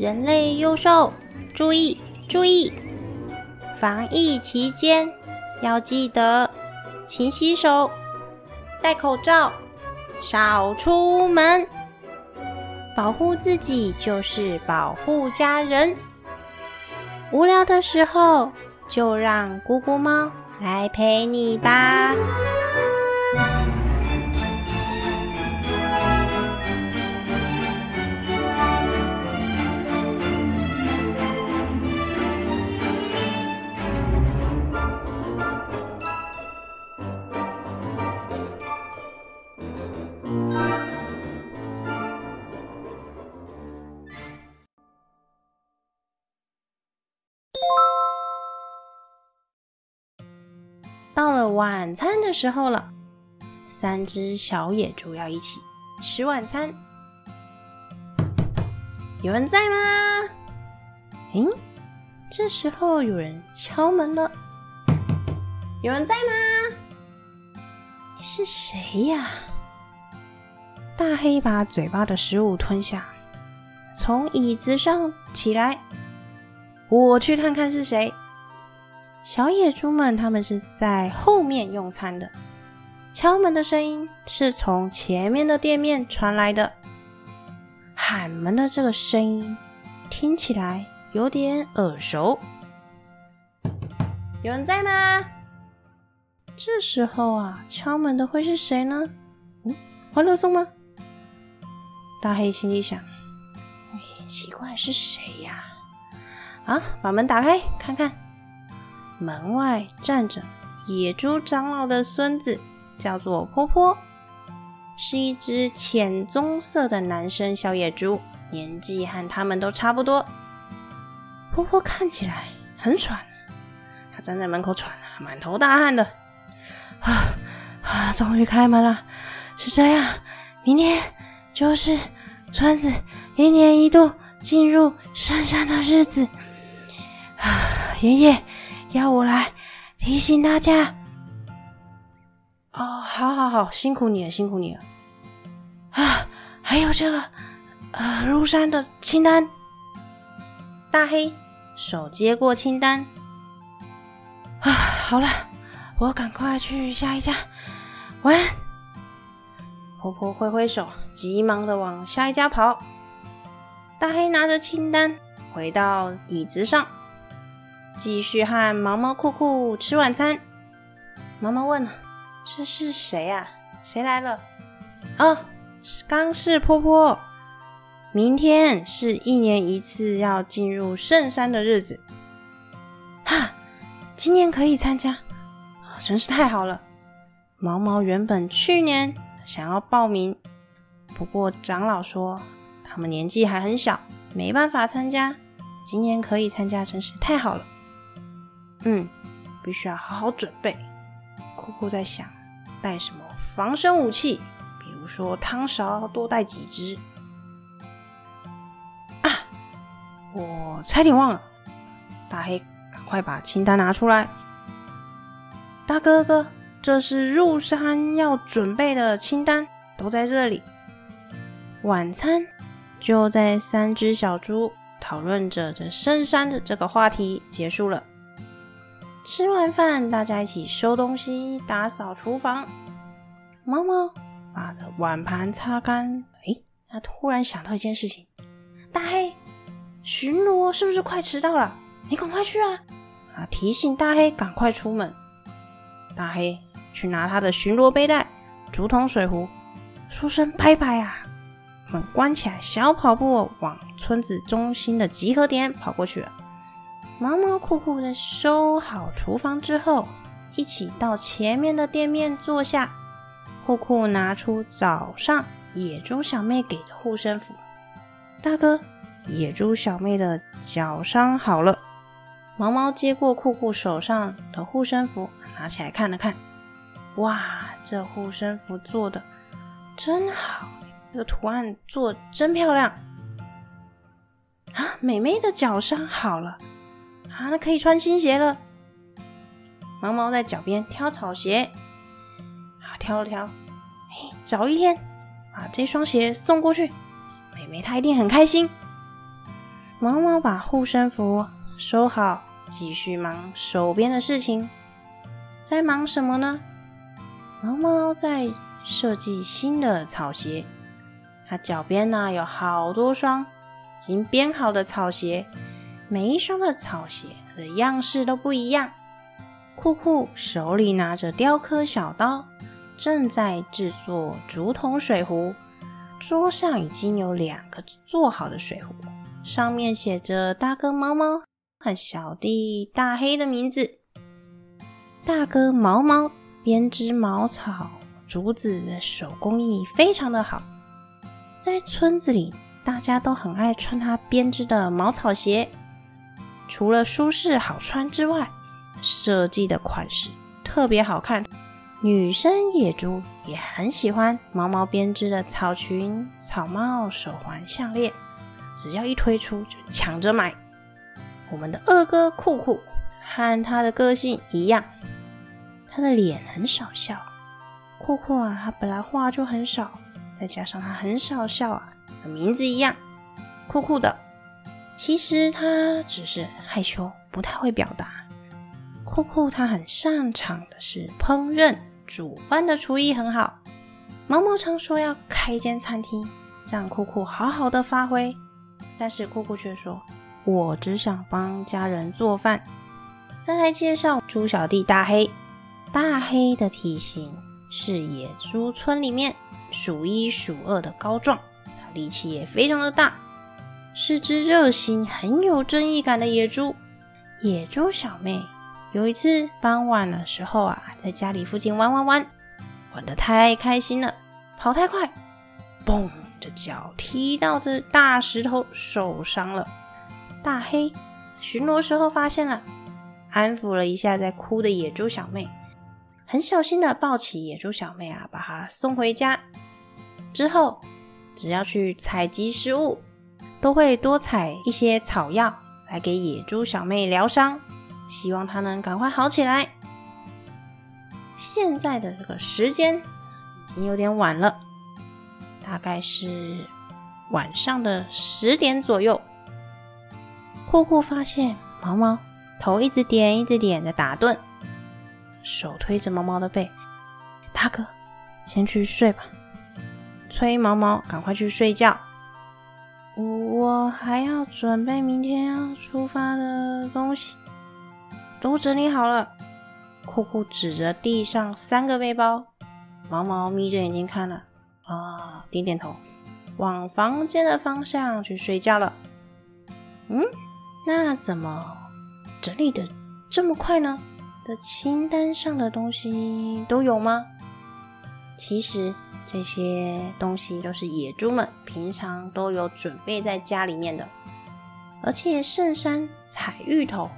人类幼兽，注意注意！防疫期间要记得勤洗手、戴口罩、少出门，保护自己就是保护家人。无聊的时候，就让咕咕猫来陪你吧。到了晚餐的时候了，三只小野猪要一起吃晚餐。有人在吗？诶，这时候有人敲门了。有人在吗？是谁呀？大黑把嘴巴的食物吞下，从椅子上起来。我去看看是谁。小野猪们他们是在后面用餐的。敲门的声音是从前面的店面传来的。喊门的这个声音听起来有点耳熟。有人在吗？这时候啊，敲门的会是谁呢？嗯，欢乐颂吗？大黑心里想：哎，奇怪，是谁呀？啊，把门打开看看。门外站着野猪长老的孙子，叫做坡坡，是一只浅棕色的男生小野猪，年纪和他们都差不多。坡坡看起来很喘，他站在门口喘啊，满头大汗的。啊啊！终于开门了，是这样。明天就是村子一年一度进入深山的日子。啊，爷爷要我来提醒大家。哦，好好好，辛苦你了，辛苦你了。啊，还有这个呃入山的清单。大黑手接过清单。啊，好了。我赶快去下一家。晚安。婆婆挥挥手，急忙的往下一家跑。大黑拿着清单回到椅子上，继续和毛毛酷酷吃晚餐。毛毛问：“这是谁呀？谁来了？”哦，刚是婆婆。明天是一年一次要进入圣山的日子。哈，今年可以参加。真是太好了！毛毛原本去年想要报名，不过长老说他们年纪还很小，没办法参加。今年可以参加，真是太好了。嗯，必须要好好准备。酷酷在想带什么防身武器，比如说汤勺多带几只。啊，我差点忘了。大黑，赶快把清单拿出来。大哥哥，这是入山要准备的清单，都在这里。晚餐就在三只小猪讨论着这深山的这个话题结束了。吃完饭，大家一起收东西、打扫厨房。猫猫把碗盘擦干。哎，他突然想到一件事情：大黑，巡逻是不是快迟到了？你赶快去啊！啊，提醒大黑赶快出门。大黑去拿他的巡逻背带、竹筒水壶，说声拜拜啊！门关起来，小跑步往村子中心的集合点跑过去。毛毛酷酷的收好厨房之后，一起到前面的店面坐下。酷酷拿出早上野猪小妹给的护身符。大哥，野猪小妹的脚伤好了。毛毛接过酷酷手上的护身符。拿起来看了看，哇，这护身符做的真好，这个图案做真漂亮啊！美美的脚伤好了啊，那可以穿新鞋了。毛毛在脚边挑草鞋，啊，挑了挑，哎，早一天把这双鞋送过去，美美她一定很开心。毛毛把护身符收好，继续忙手边的事情。在忙什么呢？毛毛在设计新的草鞋。它脚边呢有好多双已经编好的草鞋，每一双的草鞋的样式都不一样。酷酷手里拿着雕刻小刀，正在制作竹筒水壶。桌上已经有两个做好的水壶。上面写着大哥毛毛和小弟大黑的名字。大哥毛毛编织茅草、竹子的手工艺非常的好，在村子里大家都很爱穿他编织的茅草鞋。除了舒适好穿之外，设计的款式特别好看。女生野猪也很喜欢毛毛编织的草裙、草帽、手环、项链。只要一推出就抢着买。我们的二哥酷酷和他的个性一样，他的脸很少笑。酷酷啊，他本来话就很少，再加上他很少笑啊，名字一样，酷酷的。其实他只是害羞，不太会表达。酷酷他很擅长的是烹饪，煮饭的厨艺很好。毛毛常说要开间餐厅，让酷酷好好的发挥。但是酷酷却说：“我只想帮家人做饭。”再来介绍猪小弟大黑。大黑的体型是野猪村里面数一数二的高壮，他力气也非常的大，是只热心、很有正义感的野猪。野猪小妹有一次傍晚的时候啊，在家里附近玩玩玩，玩得太开心了，跑太快，嘣！这脚踢到这大石头，受伤了。大黑巡逻时候发现了，安抚了一下在哭的野猪小妹，很小心的抱起野猪小妹啊，把她送回家。之后，只要去采集食物，都会多采一些草药来给野猪小妹疗伤，希望她能赶快好起来。现在的这个时间已经有点晚了。大概是晚上的十点左右，酷酷发现毛毛头一直点一直点的打盹，手推着毛毛的背，大哥先去睡吧，催毛毛赶快去睡觉。我还要准备明天要出发的东西，都整理好了。酷酷指着地上三个背包，毛毛眯着眼睛看了。啊，点点头，往房间的方向去睡觉了。嗯，那怎么整理的这么快呢？的清单上的东西都有吗？其实这些东西都是野猪们平常都有准备在家里面的。而且圣山采芋头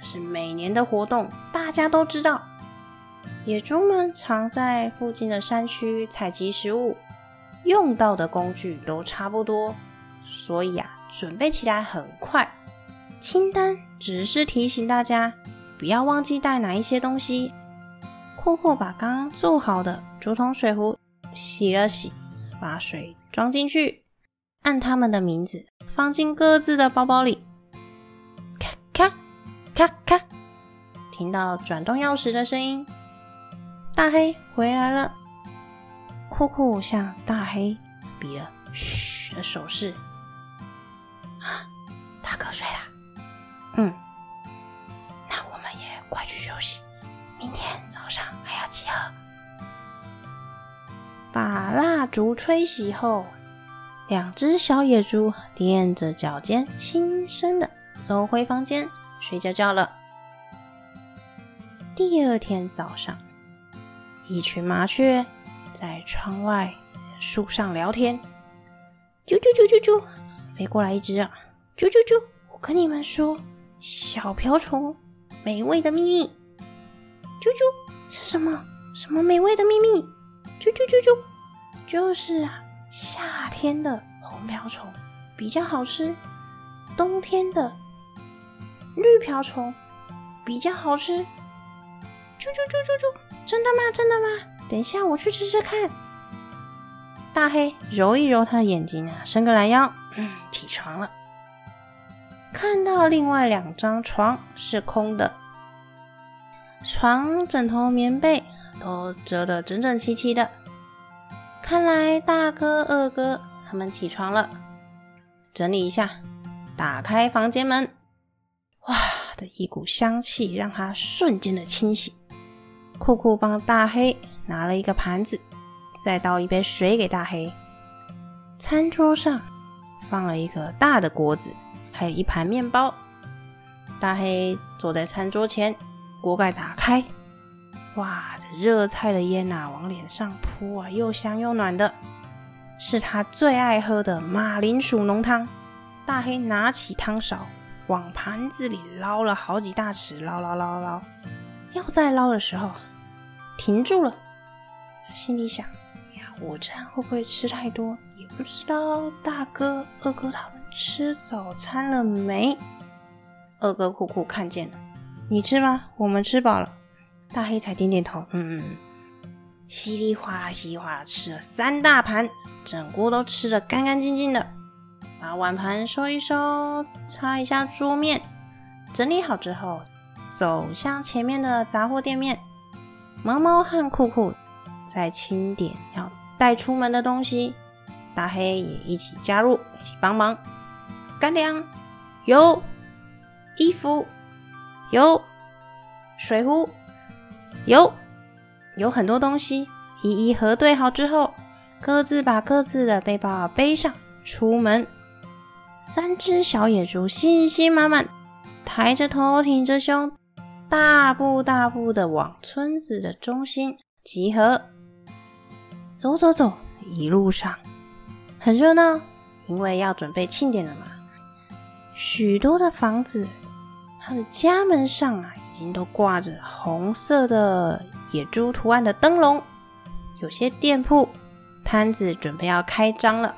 是每年的活动，大家都知道。野猪们常在附近的山区采集食物。用到的工具都差不多，所以啊，准备起来很快。清单只是提醒大家不要忘记带哪一些东西。酷酷把刚刚做好的竹筒水壶洗了洗，把水装进去，按他们的名字放进各自的包包里。咔咔咔咔，听到转动钥匙的声音，大黑回来了。酷酷向大黑比了嘘的手势，竹吹熄后，两只小野猪踮着脚尖，轻声的走回房间睡觉觉了。第二天早上，一群麻雀。在窗外树上聊天，啾啾啾啾啾，飞过来一只啊，啾啾啾！我跟你们说，小瓢虫美味的秘密，啾啾是什么？什么美味的秘密？啾啾啾啾，就是啊，夏天的红瓢虫比较好吃，冬天的绿瓢虫比较好吃。啾啾啾啾啾，真的吗？真的吗？等一下，我去吃吃看。大黑揉一揉他的眼睛啊，伸个懒腰，嗯，起床了。看到另外两张床是空的，床、枕头、棉被都折得整整齐齐的。看来大哥、二哥他们起床了，整理一下，打开房间门，哇的一股香气让他瞬间的清醒。酷酷帮大黑拿了一个盘子，再倒一杯水给大黑。餐桌上放了一个大的锅子。还有一盘面包，大黑坐在餐桌前，锅盖打开，哇，这热菜的烟呐往脸上扑啊，又香又暖的，是他最爱喝的马铃薯浓汤。大黑拿起汤勺往盘子里捞了好几大匙，捞捞捞捞，要再捞的时候停住了，心里想：呀，我这样会不会吃太多？也不知道大哥、二哥他们。吃早餐了没？二哥酷酷看见了，你吃吧？我们吃饱了。大黑才点点头，嗯嗯。稀里哗啦，稀里哗啦，吃了三大盘，整锅都吃得干干净净的。把碗盘收一收，擦一下桌面，整理好之后，走向前面的杂货店面。毛毛和酷酷在清点要带出门的东西，大黑也一起加入，一起帮忙。干粮有，衣服有，水壶有，有很多东西一一核对好之后，各自把各自的背包背上出门。三只小野猪信心满满，抬着头，挺着胸，大步大步的往村子的中心集合。走走走，一路上很热闹，因为要准备庆典了嘛。许多的房子，的家门上啊，已经都挂着红色的野猪图案的灯笼。有些店铺摊子准备要开张了。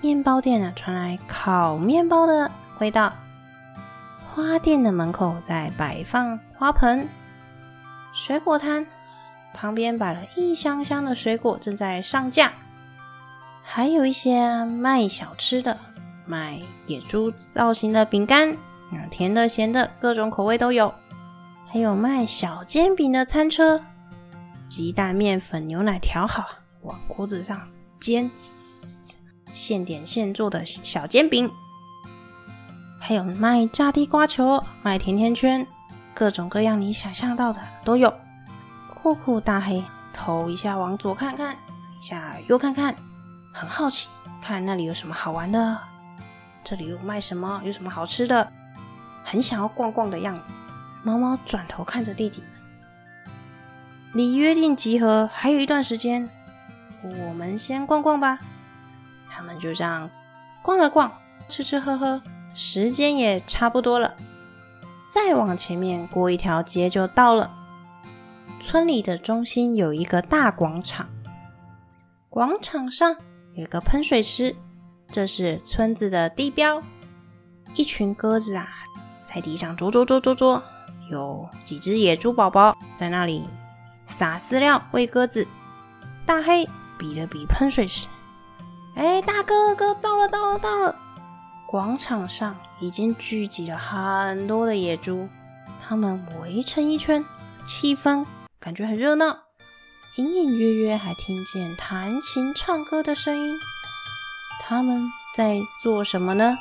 面包店啊，传来烤面包的味道。花店的门口在摆放花盆。水果摊旁边摆了一箱箱的水果，正在上架。还有一些卖小吃的。卖野猪造型的饼干，嗯，甜的、咸的，各种口味都有。还有卖小煎饼的餐车，鸡蛋、面粉、牛奶调好，往锅子上煎，现点现做的小煎饼。还有卖炸地瓜球、卖甜甜圈，各种各样你想象到的都有。酷酷大黑头一下往左看看，一下右看看，很好奇，看那里有什么好玩的。这里有卖什么？有什么好吃的？很想要逛逛的样子。猫猫转头看着弟弟们，离约定集合还有一段时间，我们先逛逛吧。他们就这样逛了逛，吃吃喝喝，时间也差不多了。再往前面过一条街就到了。村里的中心有一个大广场，广场上有一个喷水池。这是村子的地标，一群鸽子啊，在地上啄啄啄啄啄，有几只野猪宝宝在那里撒饲料喂鸽子。大黑比了比喷水池，哎，大哥哥到了到了到了！广场上已经聚集了很多的野猪，他们围成一圈，气氛感觉很热闹，隐隐约约还听见弹琴唱歌的声音。他们在做什么呢？